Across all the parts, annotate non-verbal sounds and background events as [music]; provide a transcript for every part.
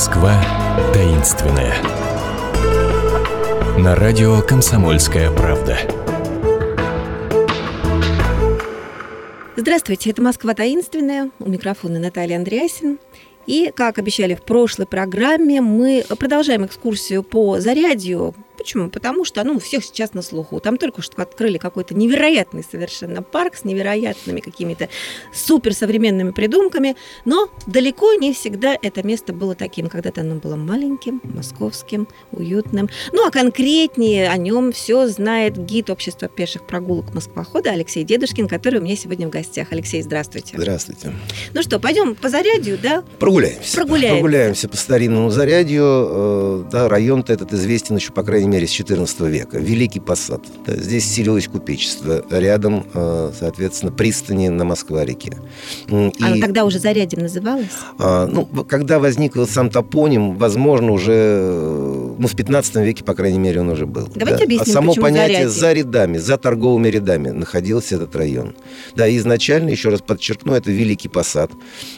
Москва таинственная. На радио «Комсомольская правда». Здравствуйте, это «Москва таинственная». У микрофона Наталья Андреасин. И, как обещали в прошлой программе, мы продолжаем экскурсию по Зарядью, Почему? Потому что ну, у всех сейчас на слуху. Там только что открыли какой-то невероятный совершенно парк с невероятными какими-то суперсовременными придумками, но далеко не всегда это место было таким. Когда-то оно было маленьким, московским, уютным. Ну, а конкретнее о нем все знает гид общества пеших прогулок Москвохода Алексей Дедушкин, который у меня сегодня в гостях. Алексей, здравствуйте. Здравствуйте. Ну что, пойдем по Зарядью, да? Прогуляемся. Прогуляемся. Прогуляемся по старинному Зарядью. Э, да, район-то этот известен еще, по крайней мере, с XIV века. Великий посад. Здесь селилось купечество. Рядом, э, соответственно, пристани на Москва-реке. И, Она тогда уже Зарядьем называлась? А, ну, когда возник сам топоним, возможно, уже э, ну, в 15 веке, по крайней мере, он уже был. Давайте да. объясним, А само понятие Зарядье? за рядами, за торговыми рядами находился этот район. Да, и изначально, еще раз подчеркну, это Великий посад.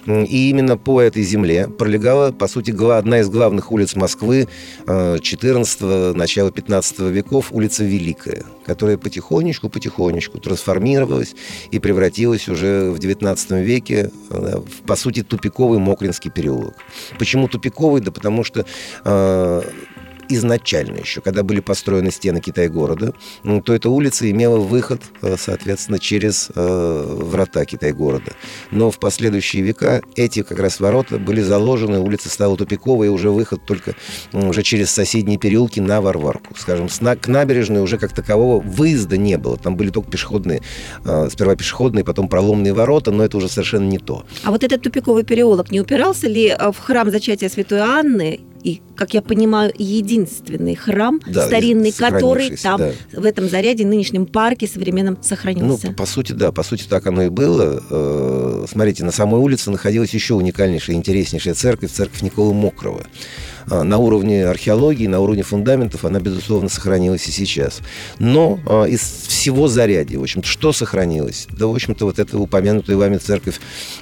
И именно по этой земле пролегала, по сути, одна из главных улиц Москвы 14 э, начала 15 веков, улица Великая, которая потихонечку-потихонечку трансформировалась и превратилась уже в 19 веке э, в, по сути, тупиковый Мокринский переулок. Почему тупиковый? Да потому что э, изначально еще, когда были построены стены Китай-города, то эта улица имела выход, э, соответственно, через э, врата Китай-города. Но в последующие века эти как раз ворота были заложены, улица стала тупиковой, и уже выход только уже через соседние переулки на Варварку. Скажем, к набережной уже как такового выезда не было. Там были только пешеходные, э, сперва пешеходные, потом проломные ворота, но это уже совершенно не то. А вот этот тупиковый переулок не упирался ли в храм зачатия Святой Анны и, как я понимаю, единственный храм да, старинный, который там да. в этом заряде нынешнем парке современном сохранился. Ну, по сути, да, по сути так оно и было. Э, смотрите, на самой улице находилась еще уникальнейшая, интереснейшая церковь, церковь Николы Мокрого. А, на уровне археологии, на уровне фундаментов она, безусловно, сохранилась и сейчас. Но а, из всего зарядья, в общем-то, что сохранилось? Да, в общем-то, вот эта упомянутая вами церковь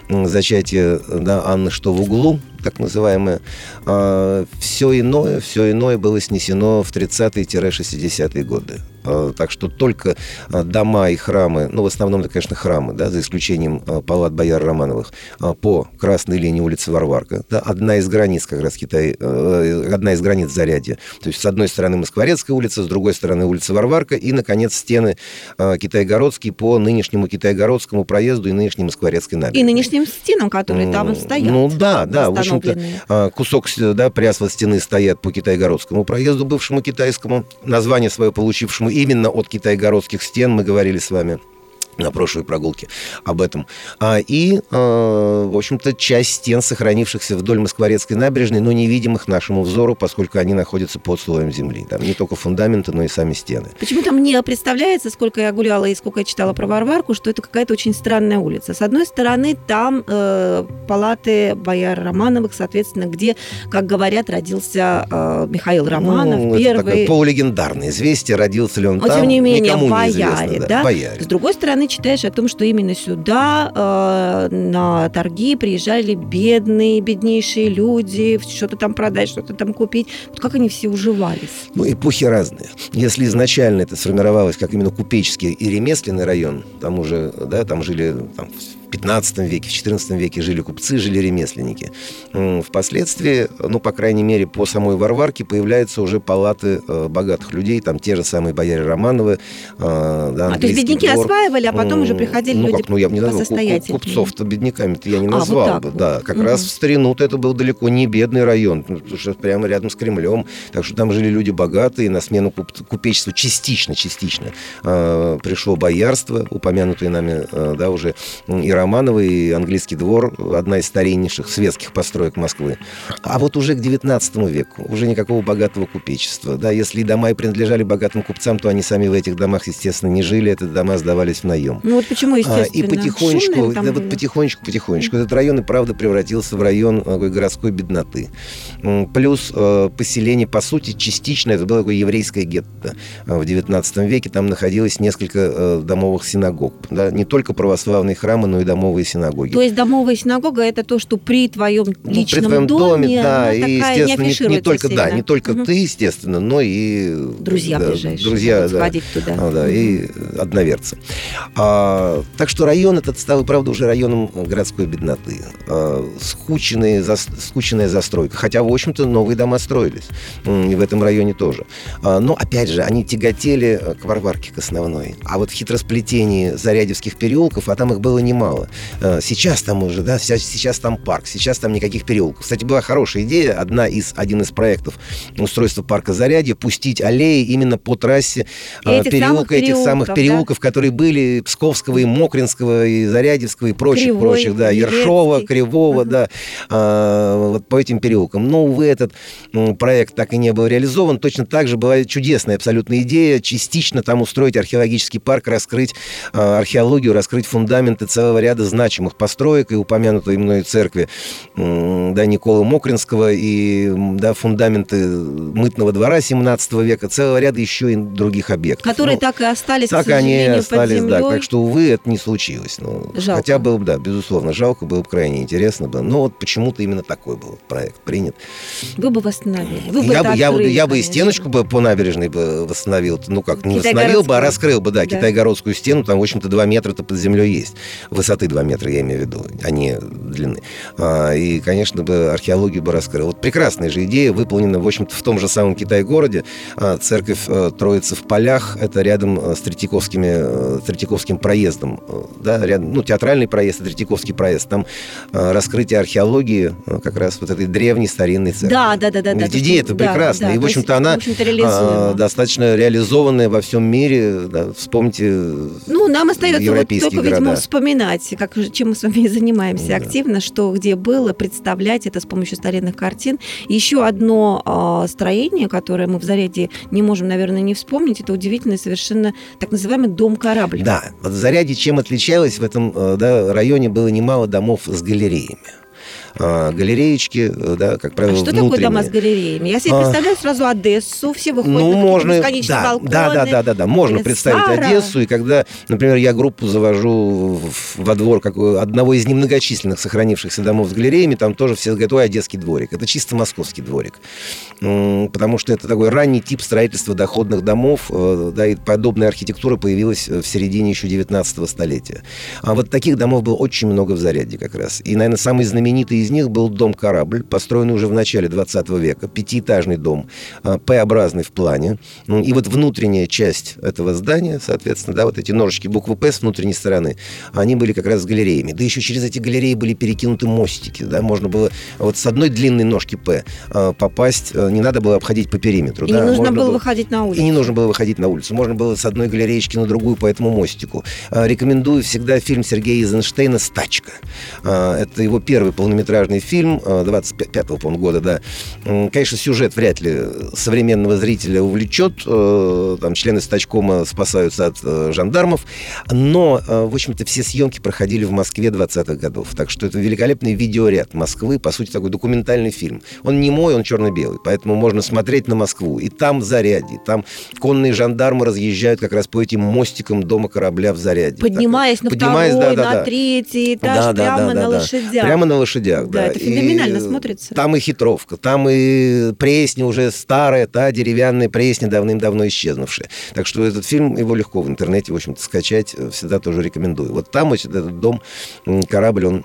зачатия да, Анны, что в углу, так называемая, а, все иное, все иное было снесено в 30-60-е годы. А, так что только а, дома и храмы, ну, в основном это, конечно, храмы, да, за исключением а, палат бояр Романовых, по красной линии улицы Варварка, да, одна из границ как раз Китай, э, одна из границ Зарядья. То есть с одной стороны Москворецкая улица, с другой стороны улица Варварка и, наконец, стены Китайгородские по нынешнему Китайгородскому проезду и нынешней Москворецкой набережной. И нынешним стенам, которые там стоят. Ну да, да, в общем-то, кусок да, прясла стены стоят по Китайгородскому проезду, бывшему китайскому, название свое получившему именно от китайгородских стен мы говорили с вами на прошлой прогулке об этом. А, и, а, в общем-то, часть стен, сохранившихся вдоль Москворецкой набережной, но невидимых нашему взору, поскольку они находятся под слоем земли. Там не только фундаменты, но и сами стены. Почему-то мне представляется, сколько я гуляла и сколько я читала про Варварку, что это какая-то очень странная улица. С одной стороны, там э, палаты бояр Романовых, соответственно, где, как говорят, родился э, Михаил Романов, ну, первый. Это такое полулегендарное известие, родился ли он но, там, тем не менее, никому бояре, да? да? Бояре. С другой стороны, читаешь о том, что именно сюда э, на торги приезжали бедные, беднейшие люди, что-то там продать, что-то там купить. Вот как они все уживались? Ну, эпохи разные. Если изначально это сформировалось как именно купеческий и ремесленный район, там уже, да, там жили там, 15 веке, в 14 веке жили купцы, жили ремесленники. Впоследствии, ну, по крайней мере, по самой Варварке появляются уже палаты э, богатых людей, там те же самые бояре Романовы, э, да, А то есть бедняки двор. осваивали, а потом уже приходили ну, люди как, ну, я бы не назвал, купцов-то бедняками-то я не назвал а, вот бы, да. Как угу. раз в старину это был далеко не бедный район, ну, потому что прямо рядом с Кремлем, так что там жили люди богатые, на смену куп купечеству частично, частично э, пришло боярство, упомянутое нами, э, да, уже и Романовы, и английский двор, одна из стариннейших светских построек Москвы. А вот уже к XIX веку уже никакого богатого купечества. Да, если дома и принадлежали богатым купцам, то они сами в этих домах, естественно, не жили, эти дома сдавались в наем. Ну вот почему, естественно? А, и потихонечку, да, вот потихонечку, потихонечку этот район и правда превратился в район такой городской бедноты. Плюс э, поселение, по сути, частично, это было такое еврейское гетто в XIX веке, там находилось несколько э, домовых синагог. Да, не только православные храмы, но и домовые синагоги. То есть домовая синагога это то, что при твоем Ну, личном при твоем доме, доме, да, она и, естественно, не, не только, да, не только Мгм. ты, естественно, но и... Друзья да, ближайшие Друзья, да. туда. А, да, и одноверцы. А, так что район этот стал, правда, уже районом городской бедноты. А, скученные, зас- скученная застройка. Хотя, в общем-то, новые дома строились. И в этом районе тоже. А, но, опять же, они тяготели э, к Варварке, к основной. А вот в хитросплетении Зарядьевских переулков, а там их было немало. А, Сейчас там уже, да, сейчас, сейчас там парк, сейчас там никаких переулков. Кстати, была хорошая идея, одна из, один из проектов устройства парка Зарядье, пустить аллеи именно по трассе а, Этих самых переулка, этих самых переулков, переулков, которые были Псковского и Мокринского, и Зарядьевского, и прочих, Кривой, прочих, да. Ершова, Кривого, Ага. да, а, вот по этим переулкам. Но, увы, этот проект так и не был реализован. Точно так же была чудесная абсолютно идея частично там устроить археологический парк, раскрыть археологию, раскрыть фундаменты целого ряда значимых построек и упомянутой мной церкви да, Николы Мокринского и да, фундаменты мытного двора 17 века, целого ряда еще и других объектов. Которые Ну, так и остались, к так они сожалению, под остались, да. Так что, увы, это не случилось. Ну, Жалко. Хотя было бы, да, безусловно, жалко, было бы крайне интересно. Бы. Но вот почему-то именно такой был проект принят. Вы бы восстановили. Вы бы я, бы, я, открыли, я бы и стеночку бы по набережной бы восстановил. Ну как, не восстановил бы, а раскрыл бы, да, Да. китайгородскую стену. Там, в общем-то, 2 метра-то под землей есть. Высоты 2 метра, я имею в виду, а не длины. А, и, конечно, бы археологию бы раскрыл. Вот прекрасная же идея, выполнена, в общем-то, в том же самом Китай-городе. А, церковь э, Троицы в полях, это рядом э, с Третьяковскими, э, Третьяковским проездом. Да, рядом, ну, театральный проезд и Третьяковский проезд. Там раскрытие археологии как раз вот этой древней старинной церкви. Да, да, да, да. идея это да, прекрасная. да, и, в общем-то, она в общем-то, а, реализуема. достаточно реализованная во всем мире. Да, вспомните Ну, нам остается вот только, видимо, города. Вспоминать, как, чем мы с вами [laughs] занимаемся Да. активно, что где было, представлять это с помощью старинных картин. Еще одно а, строение, которое мы в Заряде не можем, наверное, не вспомнить, это удивительный совершенно так называемый дом-корабль. Да, вот в Заряде чем отличалось, в этом э, да, районе было немало домов с галереями. А, галереечки, э, да, как А правило, что такое внутренние. дома с галереями? Я себе А. представляю сразу Одессу, все выходят Ну, на можно, бесконечные да, балконы. да, да, да, да, да, можно Или представить Сара. Одессу, и когда, например, я группу завожу во двор как одного из немногочисленных сохранившихся домов с галереями, там тоже все говорят, ой, одесский дворик. Это чисто московский дворик. Потому что это такой ранний тип строительства доходных домов, э, да, и подобная архитектура появилась в середине еще 19 столетия. А вот таких домов было очень много в Зарядье как раз. И, наверное, самый знаменитый из них был дом «Корабль», построенный уже в начале 20 века, пятиэтажный дом, а, П-образный в плане. Ну, И вот внутренняя часть этого здания, соответственно, да, вот эти ножички буквы «П» с внутренней стороны, они были как раз с галереями. Да еще через эти галереи были перекинуты мостики, да, можно было вот с одной длинной ножки «П» а, попасть, а, не надо было обходить по периметру. И да, не нужно можно было выходить на улицу. и не нужно было выходить на улицу. Можно было с одной галереечки на другую по этому мостику. Рекомендую всегда фильм Сергея Эйзенштейна «Стачка». Это его первый полнометражный фильм 25-го, по-моему, года, да. Конечно, сюжет вряд ли современного зрителя увлечет. Э, Там члены стачкома спасаются от э, жандармов. Но, э, в общем-то, все съемки проходили в Москве 20-х годов. Так что это великолепный видеоряд Москвы. По сути, такой документальный фильм. Он не мой, он черно-белый. Поэтому можно смотреть на Москву. И там в Зарядье. Там конные жандармы разъезжают как раз по этим мостикам дома корабля в Зарядье. Поднимаясь Так, на поднимаясь, второй, да, да, на да. третий этаж, Да, да, прямо да, на да, да. лошадях. Прямо на лошадях, Да, да. это И, феноменально э, смотрится. Там и хитровка, там и пресня уже старая, та деревянная пресня, давным-давно исчезнувшая. Так что этот фильм, его легко в интернете, в общем-то, скачать э, всегда тоже рекомендую. Вот там вот этот дом, корабль, он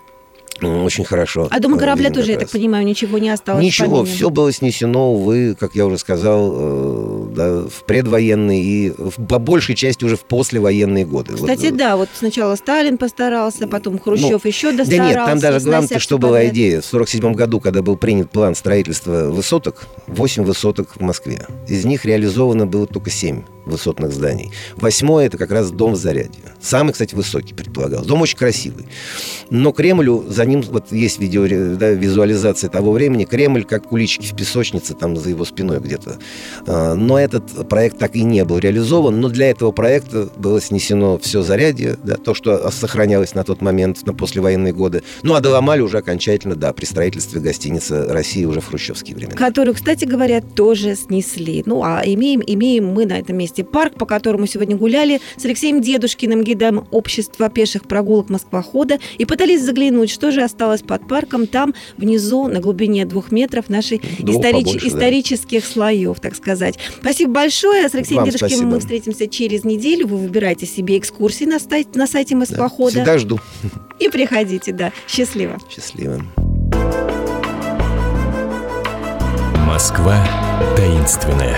очень хорошо. А дома э, корабля тоже, я так понимаю, ничего не осталось. Ничего, все было снесено, увы, как я уже сказал, э, да, в предвоенные и в- по большей части уже в послевоенные годы. Вот, Кстати, э, да, вот сначала Сталин постарался, потом Хрущев еще Да достарался. нет, там даже главное, что была идея. В 47 году, когда был принят план строительства высоток, 8 высоток в Москве. Из них реализовано было только 7 высотных зданий. Восьмое – это как раз дом в Зарядье. Самый, кстати, высокий предполагался. Дом очень красивый. Но Кремлю, за ним, вот есть видео, да, визуализация того времени, Кремль как куличики в песочнице, там за его спиной где-то. А, Но этот проект так и не был реализован. Но для этого проекта было снесено все Зарядье, да, то, что сохранялось на тот момент, на послевоенные годы. Ну, а доломали уже окончательно, да, при строительстве гостиницы России уже в хрущевские времена. Которую, кстати говоря, тоже снесли. Ну, а имеем, имеем мы на этом месте частности, парк, по которому сегодня гуляли с Алексеем Дедушкиным, гидом общества пеших прогулок Москвохода, и пытались заглянуть, что же осталось под парком там, внизу, на глубине двух метров нашей Двух историч- побольше, да. исторических слоев, так сказать. Спасибо большое. С Алексеем Вам Дедушкиным спасибо. мы встретимся через неделю. Вы выбираете себе экскурсии на, сайте- на сайте Москвохода. Всегда жду. И приходите, да. Счастливо. Счастливо. Москва таинственная.